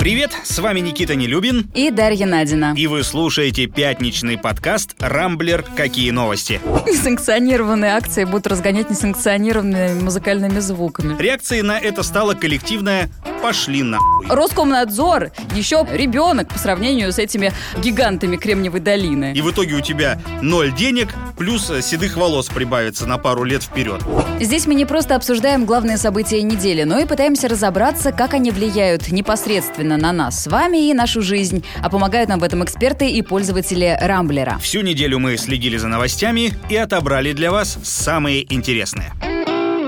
Привет, с вами Никита Нелюбин. И Дарья Надина. И вы слушаете пятничный подкаст «Рамблер. Какие новости?». Несанкционированные акции будут разгонять несанкционированными музыкальными звуками. Реакцией на это стало коллективное «пошли на Роскомнадзор еще ребенок по сравнению с этими гигантами Кремниевой долины. И в итоге у тебя ноль денег, плюс седых волос прибавится на пару лет вперед. Здесь мы не просто обсуждаем главные события недели, но и пытаемся разобраться, как они влияют непосредственно на нас с вами и нашу жизнь, а помогают нам в этом эксперты и пользователи Рамблера. Всю неделю мы следили за новостями и отобрали для вас самые интересные.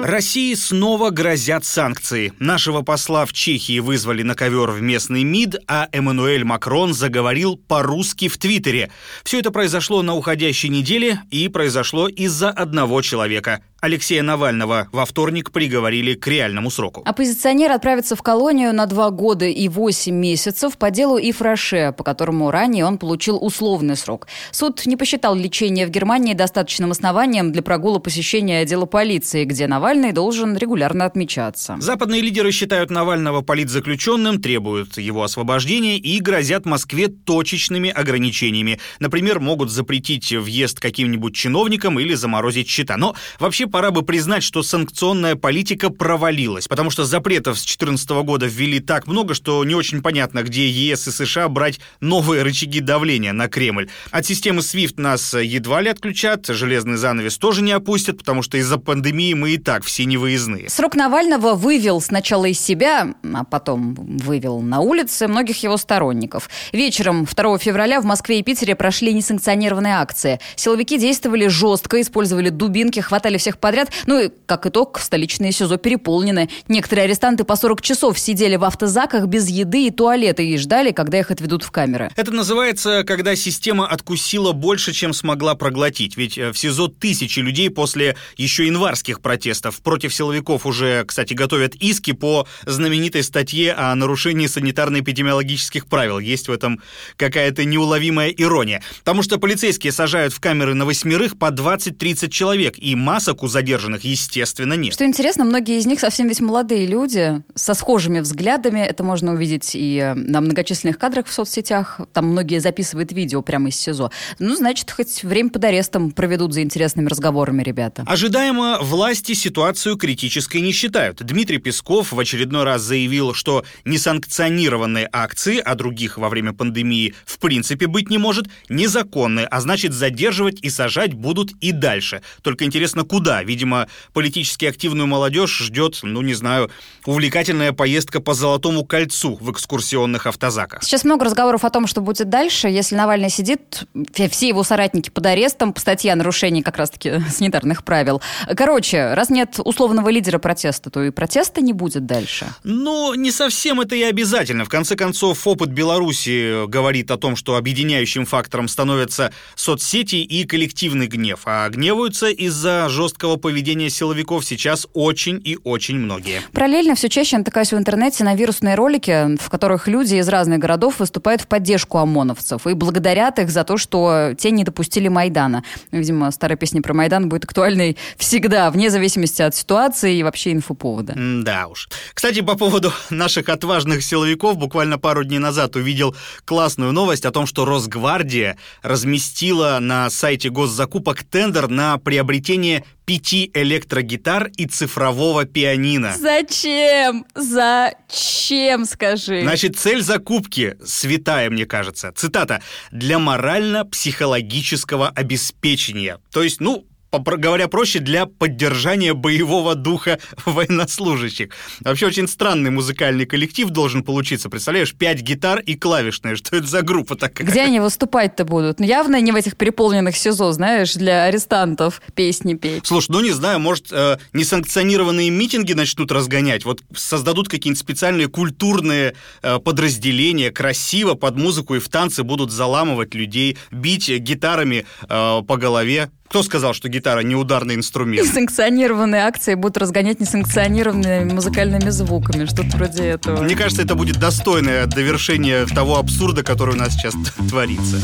России снова грозят санкции. Нашего посла в Чехии вызвали на ковер в местный МИД, а Эммануэль Макрон заговорил по-русски в Твиттере. Все это произошло на уходящей неделе и произошло из-за одного человека. Алексея Навального во вторник приговорили к реальному сроку. Оппозиционер отправится в колонию на два года и восемь месяцев по делу Ифраше, по которому ранее он получил условный срок. Суд не посчитал лечение в Германии достаточным основанием для прогула посещения отдела полиции, где Навальный должен регулярно отмечаться. Западные лидеры считают Навального политзаключенным, требуют его освобождения и грозят Москве точечными ограничениями. Например, могут запретить въезд каким-нибудь чиновникам или заморозить счета. Но вообще пора бы признать, что санкционная политика провалилась, потому что запретов с 2014 года ввели так много, что не очень понятно, где ЕС и США брать новые рычаги давления на Кремль. От системы SWIFT нас едва ли отключат, железный занавес тоже не опустят, потому что из-за пандемии мы и так все невыездные. Срок Навального вывел сначала из себя, а потом вывел на улицы многих его сторонников. Вечером 2 февраля в Москве и Питере прошли несанкционированные акции. Силовики действовали жестко, использовали дубинки, хватали всех подряд. Ну и, как итог, столичные СИЗО переполнены. Некоторые арестанты по 40 часов сидели в автозаках без еды и туалета и ждали, когда их отведут в камеры. Это называется, когда система откусила больше, чем смогла проглотить. Ведь э, в СИЗО тысячи людей после еще январских протестов. Против силовиков уже, кстати, готовят иски по знаменитой статье о нарушении санитарно-эпидемиологических правил. Есть в этом какая-то неуловимая ирония. Потому что полицейские сажают в камеры на восьмерых по 20-30 человек, и масок у задержанных, естественно, нет. Что интересно, многие из них совсем ведь молодые люди, со схожими взглядами. Это можно увидеть и э, на многочисленных кадрах в соцсетях. Там многие записывают видео прямо из СИЗО. Ну, значит, хоть время под арестом проведут за интересными разговорами ребята. Ожидаемо, власти ситуацию критической не считают. Дмитрий Песков в очередной раз заявил, что несанкционированные акции, а других во время пандемии в принципе быть не может, незаконны, а значит задерживать и сажать будут и дальше. Только интересно, куда? Видимо, политически активную молодежь ждет, ну не знаю, увлекательная поездка по Золотому кольцу в экскурсионных автозаках. Сейчас много разговоров о том, что будет дальше. Если Навальный сидит, все его соратники под арестом по статье о нарушении как раз-таки санитарных правил. Короче, раз нет условного лидера протеста, то и протеста не будет дальше. Ну, не совсем это и обязательно. В конце концов, опыт Беларуси говорит о том, что объединяющим фактором становятся соцсети и коллективный гнев. А гневаются из-за жесткого жесткого поведения силовиков сейчас очень и очень многие. Параллельно все чаще натыкаюсь в интернете на вирусные ролики, в которых люди из разных городов выступают в поддержку ОМОНовцев и благодарят их за то, что те не допустили Майдана. Видимо, старая песня про Майдан будет актуальной всегда, вне зависимости от ситуации и вообще инфоповода. Да уж. Кстати, по поводу наших отважных силовиков, буквально пару дней назад увидел классную новость о том, что Росгвардия разместила на сайте госзакупок тендер на приобретение пяти электрогитар и цифрового пианино. Зачем? Зачем, скажи? Значит, цель закупки святая, мне кажется. Цитата. «Для морально-психологического обеспечения». То есть, ну, говоря проще, для поддержания боевого духа военнослужащих. Вообще очень странный музыкальный коллектив должен получиться. Представляешь, пять гитар и клавишные. Что это за группа такая? Где они выступать-то будут? Ну, явно не в этих переполненных СИЗО, знаешь, для арестантов песни петь. Слушай, ну не знаю, может, э, несанкционированные митинги начнут разгонять? Вот создадут какие-нибудь специальные культурные э, подразделения, красиво под музыку и в танцы будут заламывать людей, бить гитарами э, по голове. Кто сказал, что гитара не ударный инструмент? Несанкционированные акции будут разгонять несанкционированными музыкальными звуками. Что-то вроде этого. Мне кажется, это будет достойное довершение того абсурда, который у нас сейчас творится.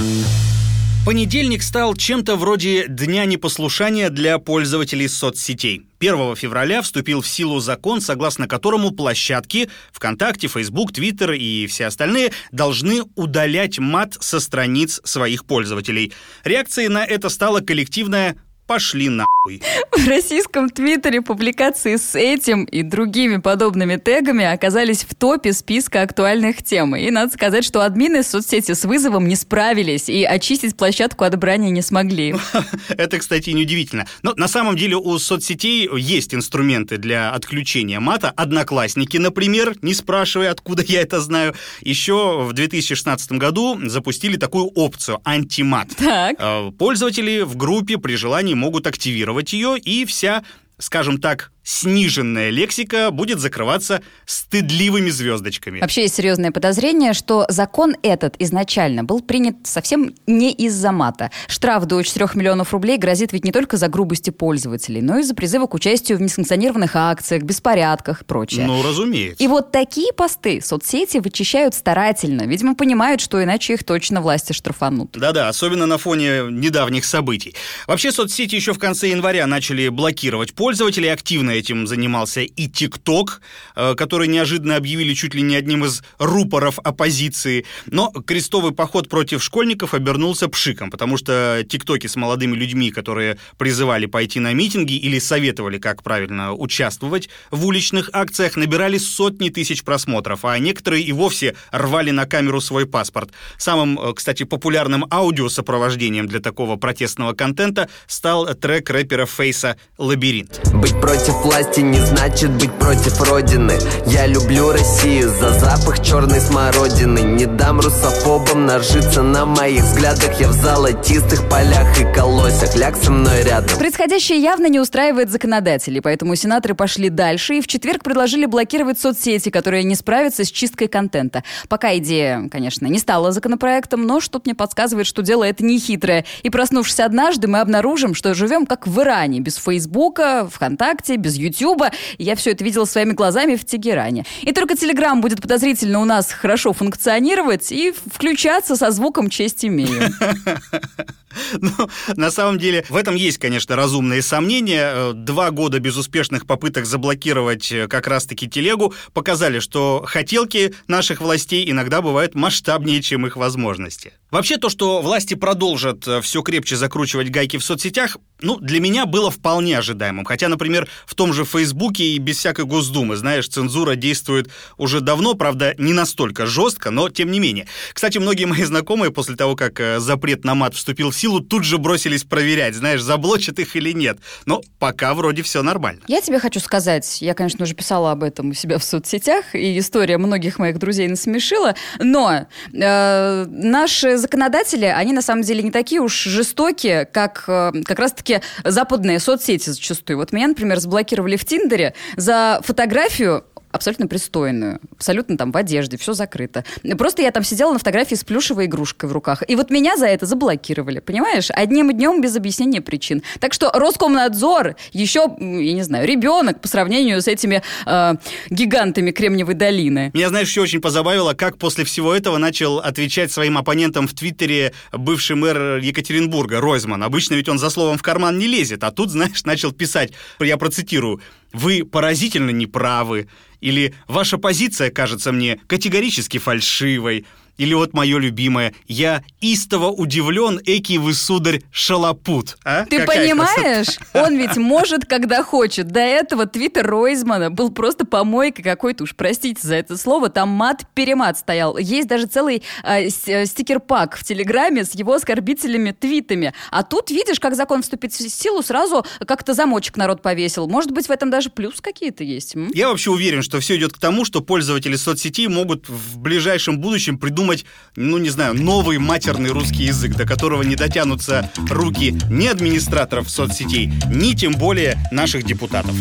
Понедельник стал чем-то вроде дня непослушания для пользователей соцсетей. 1 февраля вступил в силу закон, согласно которому площадки ВКонтакте, Facebook, Twitter и все остальные должны удалять мат со страниц своих пользователей. Реакцией на это стала коллективная пошли нахуй. В российском твиттере публикации с этим и другими подобными тегами оказались в топе списка актуальных тем. И надо сказать, что админы соцсети с вызовом не справились и очистить площадку от брани не смогли. Это, кстати, неудивительно. Но на самом деле у соцсетей есть инструменты для отключения мата. Одноклассники, например, не спрашивая, откуда я это знаю, еще в 2016 году запустили такую опцию антимат. Так. Э, пользователи в группе при желании могут активировать ее, и вся скажем так, сниженная лексика будет закрываться стыдливыми звездочками. Вообще есть серьезное подозрение, что закон этот изначально был принят совсем не из-за мата. Штраф до 4 миллионов рублей грозит ведь не только за грубости пользователей, но и за призывы к участию в несанкционированных акциях, беспорядках и прочее. Ну, разумеется. И вот такие посты соцсети вычищают старательно. Видимо, понимают, что иначе их точно власти штрафанут. Да-да, особенно на фоне недавних событий. Вообще, соцсети еще в конце января начали блокировать пользователей активно этим занимался и ТикТок, э, который неожиданно объявили чуть ли не одним из рупоров оппозиции. Но крестовый поход против школьников обернулся пшиком, потому что ТикТоки с молодыми людьми, которые призывали пойти на митинги или советовали, как правильно участвовать в уличных акциях, набирали сотни тысяч просмотров, а некоторые и вовсе рвали на камеру свой паспорт. Самым, э, кстати, популярным аудиосопровождением для такого протестного контента стал трек рэпера Фейса «Лабиринт». Быть против власти не значит быть против родины. Я люблю Россию за запах черной смородины. Не дам русофобам нажиться на моих взглядах. Я в золотистых полях и колосях. Ляг со мной рядом. Происходящее явно не устраивает законодателей, поэтому сенаторы пошли дальше и в четверг предложили блокировать соцсети, которые не справятся с чисткой контента. Пока идея, конечно, не стала законопроектом, но что-то мне подсказывает, что дело это не хитрое. И проснувшись однажды, мы обнаружим, что живем как в Иране, без Фейсбука, ВКонтакте, без Ютуба. Я все это видела своими глазами в Тегеране. И только Телеграм будет подозрительно у нас хорошо функционировать и включаться со звуком «Честь имею». Ну, на самом деле, в этом есть, конечно, разумные сомнения. Э, два года безуспешных попыток заблокировать э, как раз-таки телегу показали, что хотелки наших властей иногда бывают масштабнее, чем их возможности. Вообще, то, что власти продолжат э, все крепче закручивать гайки в соцсетях, ну, для меня было вполне ожидаемым. Хотя, например, в том же Фейсбуке и без всякой Госдумы, знаешь, цензура действует уже давно, правда, не настолько жестко, но тем не менее. Кстати, многие мои знакомые после того, как запрет на мат вступил в силу, тут же бросились проверять, знаешь, заблочат их или нет. Но пока вроде все нормально. Я тебе хочу сказать, я, конечно, уже писала об этом у себя в соцсетях, и история многих моих друзей насмешила, но э, наши законодатели, они на самом деле не такие уж жестокие, как э, как раз-таки западные соцсети зачастую. Вот меня, например, заблокировали в Тиндере за фотографию абсолютно пристойную, абсолютно там в одежде, все закрыто. Просто я там сидела на фотографии с плюшевой игрушкой в руках. И вот меня за это заблокировали, понимаешь? Одним днем без объяснения причин. Так что Роскомнадзор еще, я не знаю, ребенок по сравнению с этими э, гигантами Кремниевой долины. Меня, знаешь, еще очень позабавило, как после всего этого начал отвечать своим оппонентам в Твиттере бывший мэр Екатеринбурга Ройзман. Обычно ведь он за словом в карман не лезет, а тут, знаешь, начал писать, я процитирую, «Вы поразительно неправы», или «Ваша позиция кажется мне категорически фальшивой», или вот мое любимое «Я истово удивлен, эки вы, сударь, шалопут». А? Ты Какая понимаешь? Красота? Он ведь может, когда хочет. До этого твиттер Ройзмана был просто помойкой какой-то, уж простите за это слово, там мат-перемат стоял. Есть даже целый э, стикер-пак в Телеграме с его оскорбительными твитами. А тут, видишь, как закон вступит в силу, сразу как-то замочек народ повесил. Может быть, в этом даже плюс какие-то есть? М? Я вообще уверен, что все идет к тому, что пользователи соцсетей могут в ближайшем будущем придумать придумать, ну не знаю, новый матерный русский язык, до которого не дотянутся руки ни администраторов соцсетей, ни тем более наших депутатов.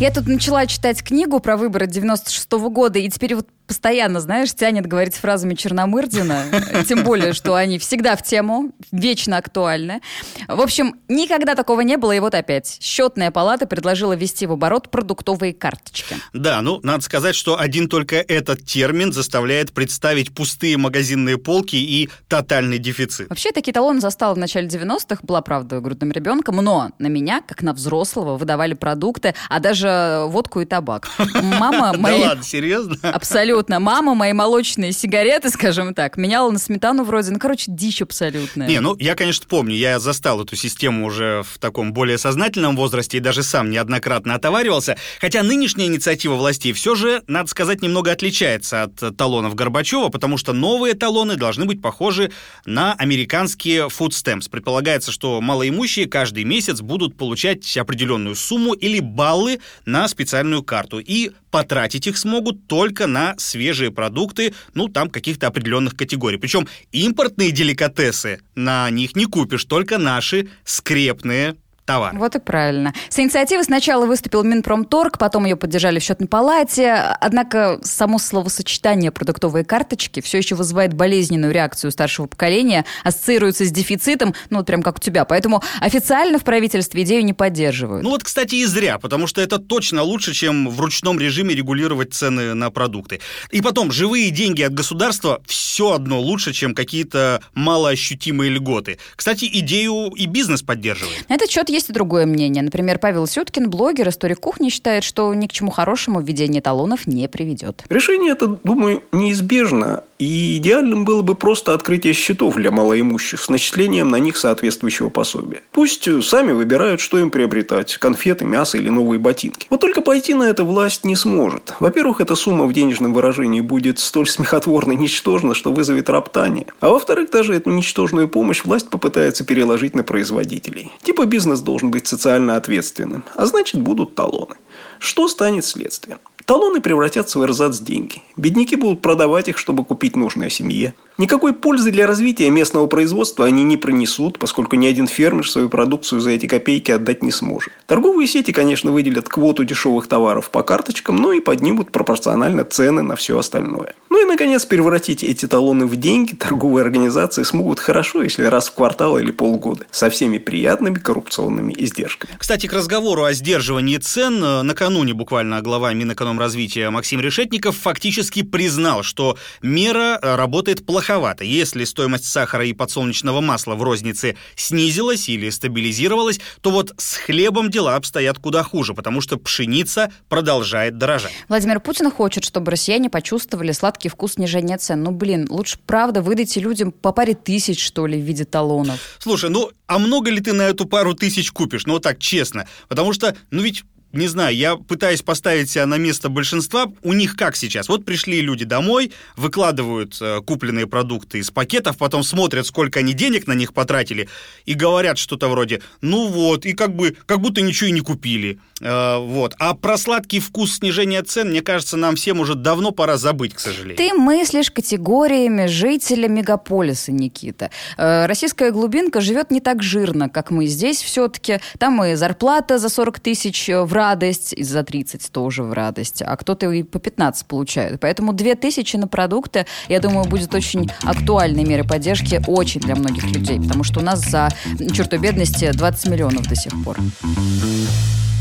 Я тут начала читать книгу про выборы 96 -го года, и теперь вот постоянно, знаешь, тянет говорить фразами Черномырдина, тем более, что они всегда в тему, вечно актуальны. В общем, никогда такого не было, и вот опять. Счетная палата предложила ввести в оборот продуктовые карточки. Да, ну, надо сказать, что один только этот термин заставляет представить пустые магазинные полки и тотальный дефицит. Вообще, такие талоны застала в начале 90-х, была, правда, грудным ребенком, но на меня, как на взрослого, выдавали продукты, а даже водку и табак. Мама моя... Да ладно, серьезно? Абсолютно абсолютно. Мама мои молочные сигареты, скажем так, меняла на сметану вроде. Ну, короче, дичь абсолютная. Не, ну, я, конечно, помню, я застал эту систему уже в таком более сознательном возрасте и даже сам неоднократно отоваривался. Хотя нынешняя инициатива властей все же, надо сказать, немного отличается от талонов Горбачева, потому что новые талоны должны быть похожи на американские food stamps. Предполагается, что малоимущие каждый месяц будут получать определенную сумму или баллы на специальную карту. И потратить их смогут только на свежие продукты, ну, там каких-то определенных категорий. Причем импортные деликатесы на них не купишь, только наши скрепные товар. Вот и правильно. С инициативой сначала выступил Минпромторг, потом ее поддержали в счетной палате. Однако само словосочетание продуктовые карточки все еще вызывает болезненную реакцию старшего поколения, ассоциируется с дефицитом, ну вот прям как у тебя. Поэтому официально в правительстве идею не поддерживают. Ну вот, кстати, и зря, потому что это точно лучше, чем в ручном режиме регулировать цены на продукты. И потом, живые деньги от государства все одно лучше, чем какие-то малоощутимые льготы. Кстати, идею и бизнес поддерживает. На этот счет есть и другое мнение. Например, Павел Сюткин, блогер, историк кухни, считает, что ни к чему хорошему введение талонов не приведет. Решение это, думаю, неизбежно. И идеальным было бы просто открытие счетов для малоимущих с начислением на них соответствующего пособия. Пусть сами выбирают, что им приобретать – конфеты, мясо или новые ботинки. Вот только пойти на это власть не сможет. Во-первых, эта сумма в денежном выражении будет столь смехотворно ничтожна, что вызовет роптание. А во-вторых, даже эту ничтожную помощь власть попытается переложить на производителей. Типа бизнес должен быть социально ответственным, а значит будут талоны. Что станет следствием? Талоны превратятся в эрзац деньги. Бедняки будут продавать их, чтобы купить нужное семье. Никакой пользы для развития местного производства они не принесут, поскольку ни один фермер свою продукцию за эти копейки отдать не сможет. Торговые сети, конечно, выделят квоту дешевых товаров по карточкам, но и поднимут пропорционально цены на все остальное. Ну и, наконец, превратить эти талоны в деньги торговые организации смогут хорошо, если раз в квартал или полгода, со всеми приятными коррупционными издержками. Кстати, к разговору о сдерживании цен, э, накануне буквально глава Минэкономразвития Максим Решетников фактически признал, что мера э, работает плохо плоховато. Если стоимость сахара и подсолнечного масла в рознице снизилась или стабилизировалась, то вот с хлебом дела обстоят куда хуже, потому что пшеница продолжает дорожать. Владимир Путин хочет, чтобы россияне почувствовали сладкий вкус снижения цен. Ну, блин, лучше, правда, выдайте людям по паре тысяч, что ли, в виде талонов. Слушай, ну, а много ли ты на эту пару тысяч купишь? Ну, вот так, честно. Потому что, ну, ведь не знаю, я пытаюсь поставить себя на место большинства. У них как сейчас? Вот пришли люди домой, выкладывают э, купленные продукты из пакетов, потом смотрят, сколько они денег на них потратили, и говорят что-то вроде, ну вот, и как бы, как будто ничего и не купили. Э, вот. А про сладкий вкус снижения цен, мне кажется, нам всем уже давно пора забыть, к сожалению. Ты мыслишь категориями жителя мегаполиса, Никита. Э, российская глубинка живет не так жирно, как мы здесь все-таки. Там и зарплата за 40 тысяч в радость, и за 30 тоже в радость, а кто-то и по 15 получает. Поэтому 2000 на продукты, я думаю, будет очень актуальной мерой поддержки очень для многих людей, потому что у нас за черту бедности 20 миллионов до сих пор.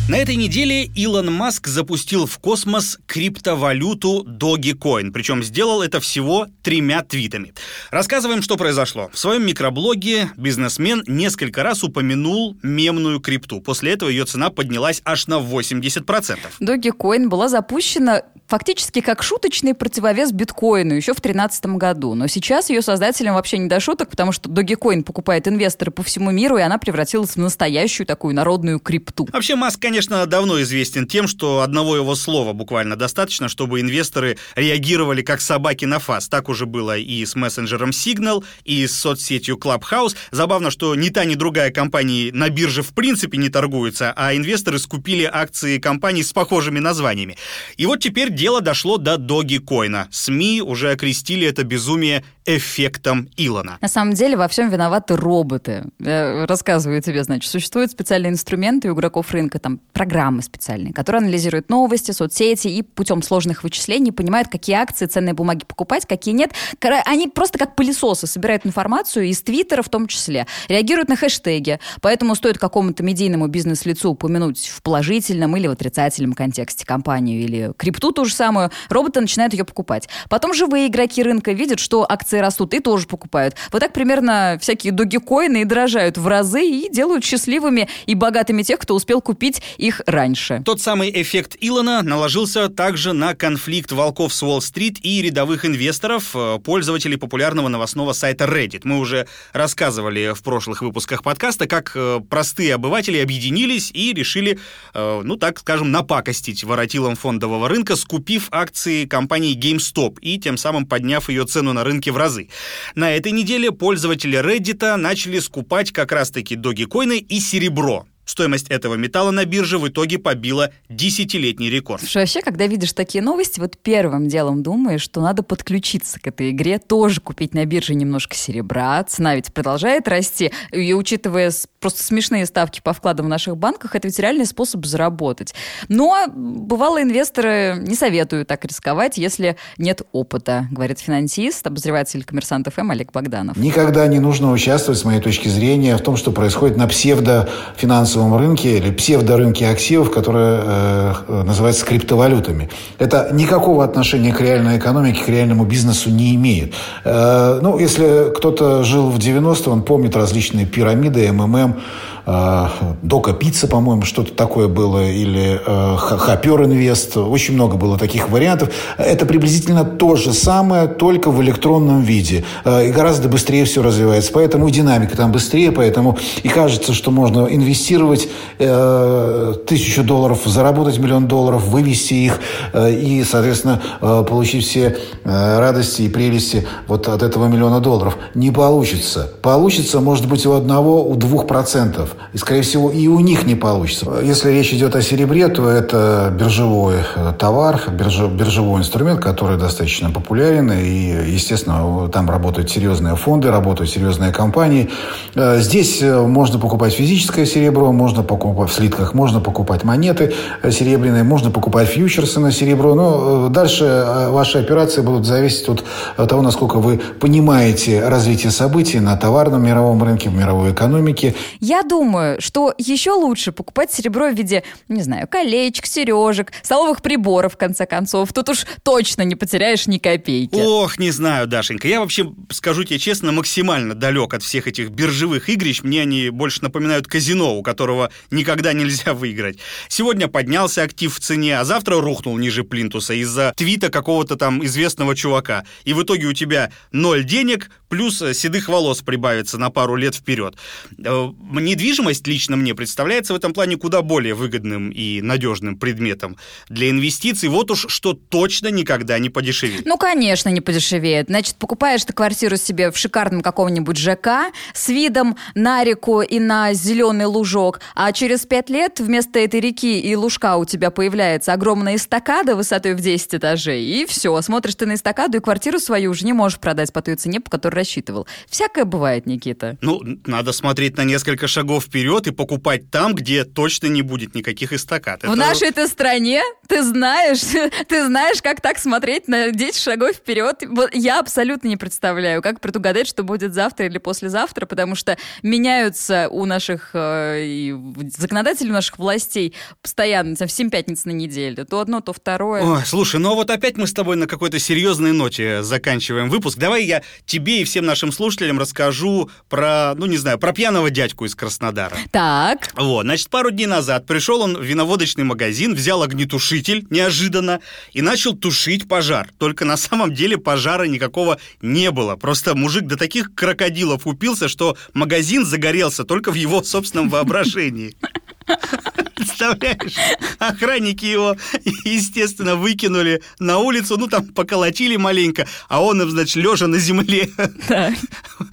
На этой неделе Илон Маск запустил в космос криптовалюту Dogecoin, причем сделал это всего тремя твитами. Рассказываем, что произошло. В своем микроблоге бизнесмен несколько раз упомянул мемную крипту. После этого ее цена поднялась аж на 80%. Dogecoin была запущена фактически как шуточный противовес биткоину еще в 2013 году. Но сейчас ее создателям вообще не до шуток, потому что Dogecoin покупает инвесторы по всему миру, и она превратилась в настоящую такую народную крипту. Вообще Маск, конечно, давно известен тем, что одного его слова буквально достаточно, чтобы инвесторы реагировали как собаки на фас. Так уже было и с мессенджером Signal, и с соцсетью Clubhouse. Забавно, что ни та, ни другая компания на бирже в принципе не торгуются, а инвесторы скупили акции компаний с похожими названиями. И вот теперь дело дошло до Доги Койна. СМИ уже окрестили это безумие эффектом Илона. На самом деле во всем виноваты роботы. Я рассказываю тебе, значит, существуют специальные инструменты у игроков рынка, там программы специальные, которые анализируют новости, соцсети и путем сложных вычислений понимают, какие акции, ценные бумаги покупать, какие нет. Они просто как пылесосы собирают информацию из Твиттера в том числе, реагируют на хэштеги. Поэтому стоит какому-то медийному бизнес-лицу упомянуть в положительном или в отрицательном контексте компанию или крипту ту же самую, роботы начинают ее покупать. Потом живые игроки рынка видят, что акции растут и тоже покупают. Вот так примерно всякие доги-коины и дорожают в разы и делают счастливыми и богатыми тех, кто успел купить их раньше. Тот самый эффект Илона наложился также на конфликт волков с Уолл-стрит и рядовых инвесторов, э, пользователей популярного новостного сайта Reddit. Мы уже рассказывали в прошлых выпусках подкаста, как э, простые обыватели объединились и решили, э, ну так скажем, напакостить воротилам фондового рынка, скупив акции компании GameStop и тем самым подняв ее цену на рынке в разы. На этой неделе пользователи Reddit начали скупать как раз-таки догикоины и серебро. Стоимость этого металла на бирже в итоге побила десятилетний рекорд. Слушай, вообще, когда видишь такие новости, вот первым делом думаешь, что надо подключиться к этой игре, тоже купить на бирже немножко серебра. Цена ведь продолжает расти. И учитывая просто смешные ставки по вкладам в наших банках, это ведь реальный способ заработать. Но бывало инвесторы не советуют так рисковать, если нет опыта, говорит финансист, обозреватель коммерсантов М Олег Богданов. Никогда не нужно участвовать, с моей точки зрения, в том, что происходит на псевдофинансовом финансовом рынке или псевдорынке активов, которые э, называются криптовалютами. Это никакого отношения к реальной экономике, к реальному бизнесу не имеет. Э, ну, если кто-то жил в 90-е, он помнит различные пирамиды, МММ, э, Дока Пицца, по-моему, что-то такое было, или э, Хопер Инвест. Очень много было таких вариантов. Это приблизительно то же самое, только в электронном виде. Э, и гораздо быстрее все развивается. Поэтому и динамика там быстрее, поэтому и кажется, что можно инвестировать э, тысячу долларов, заработать миллион долларов, вывести их э, и, соответственно, получить все радости и прелести вот от этого миллиона долларов. Не получится. Получится, может быть, у одного, у двух процентов. И, скорее всего, и у них не получится. Если речь идет о серебре, то это биржевой э, товар, биржевой инструмент, который достаточно популярен. И, естественно, там работают серьезные фонды, работают серьезные компании. Э, здесь э, можно покупать физическое серебро, можно покупать в слитках, можно покупать монеты серебряные, можно покупать фьючерсы на серебро. Но дальше ваши операции будут зависеть от того, насколько вы понимаете развитие событий на товарном мировом рынке, в мировой экономике. Я думаю, что еще лучше покупать серебро в виде, не знаю, колечек, сережек, столовых приборов, в конце концов. Тут уж точно не потеряешь ни копейки. Ох, не знаю, Дашенька. Я вообще, скажу тебе честно, максимально далек от всех этих биржевых игрищ. Мне они больше напоминают казино, у которого никогда нельзя выиграть. Сегодня поднялся актив в цене, а завтра рухнул ниже плинтуса из-за твита какого-то там известного чувака. И в итоге у тебя ноль денег, плюс седых волос прибавится на пару лет вперед. Э, недвижимость лично мне представляется в этом плане куда более выгодным и надежным предметом для инвестиций. Вот уж что точно никогда не подешевеет. Ну, конечно, не подешевеет. Значит, покупаешь ты квартиру себе в шикарном каком-нибудь ЖК с видом на реку и на зеленый лужок, а через пять лет вместо этой реки и лужка у тебя появляется огромная эстакада высотой в 10 этажей, и все, смотришь ты на эстакаду и квартиру свою уже не можешь продать по той цене, по которой рассчитывал. Всякое бывает, Никита. Ну, надо смотреть на несколько шагов вперед и покупать там, где точно не будет никаких эстакад. В нашей этой стране ты знаешь, ты знаешь, как так смотреть на 10 шагов вперед. Я абсолютно не представляю, как предугадать, что будет завтра или послезавтра, потому что меняются у наших э, законодателей, у наших властей постоянно, в 7 пятниц на неделю. То одно, то второе. Ой, слушай, ну а вот опять мы с тобой на какой-то серьезной ноте заканчиваем выпуск. Давай я тебе и всем нашим слушателям расскажу про, ну не знаю, про пьяного дядьку из Краснодара. Так. Вот, значит, пару дней назад пришел он в виноводочный магазин, взял огнетушитель неожиданно и начал тушить пожар. Только на самом деле пожара никакого не было. Просто мужик до таких крокодилов упился, что магазин загорелся только в его собственном воображении. Представляешь? Охранники его, естественно, выкинули на улицу, ну там поколотили маленько, а он им, значит, лежа на земле,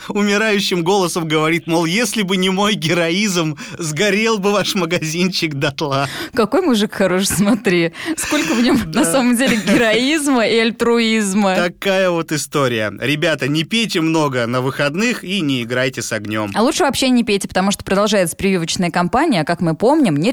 умирающим голосом говорит, мол, если бы не мой героизм, сгорел бы ваш магазинчик дотла. Какой мужик хороший, смотри. Сколько в нем на самом деле героизма и альтруизма. Такая вот история. Ребята, не пейте много на выходных и не играйте с огнем. А лучше вообще не пейте, потому что продолжается прививочная кампания, а, как мы помним, не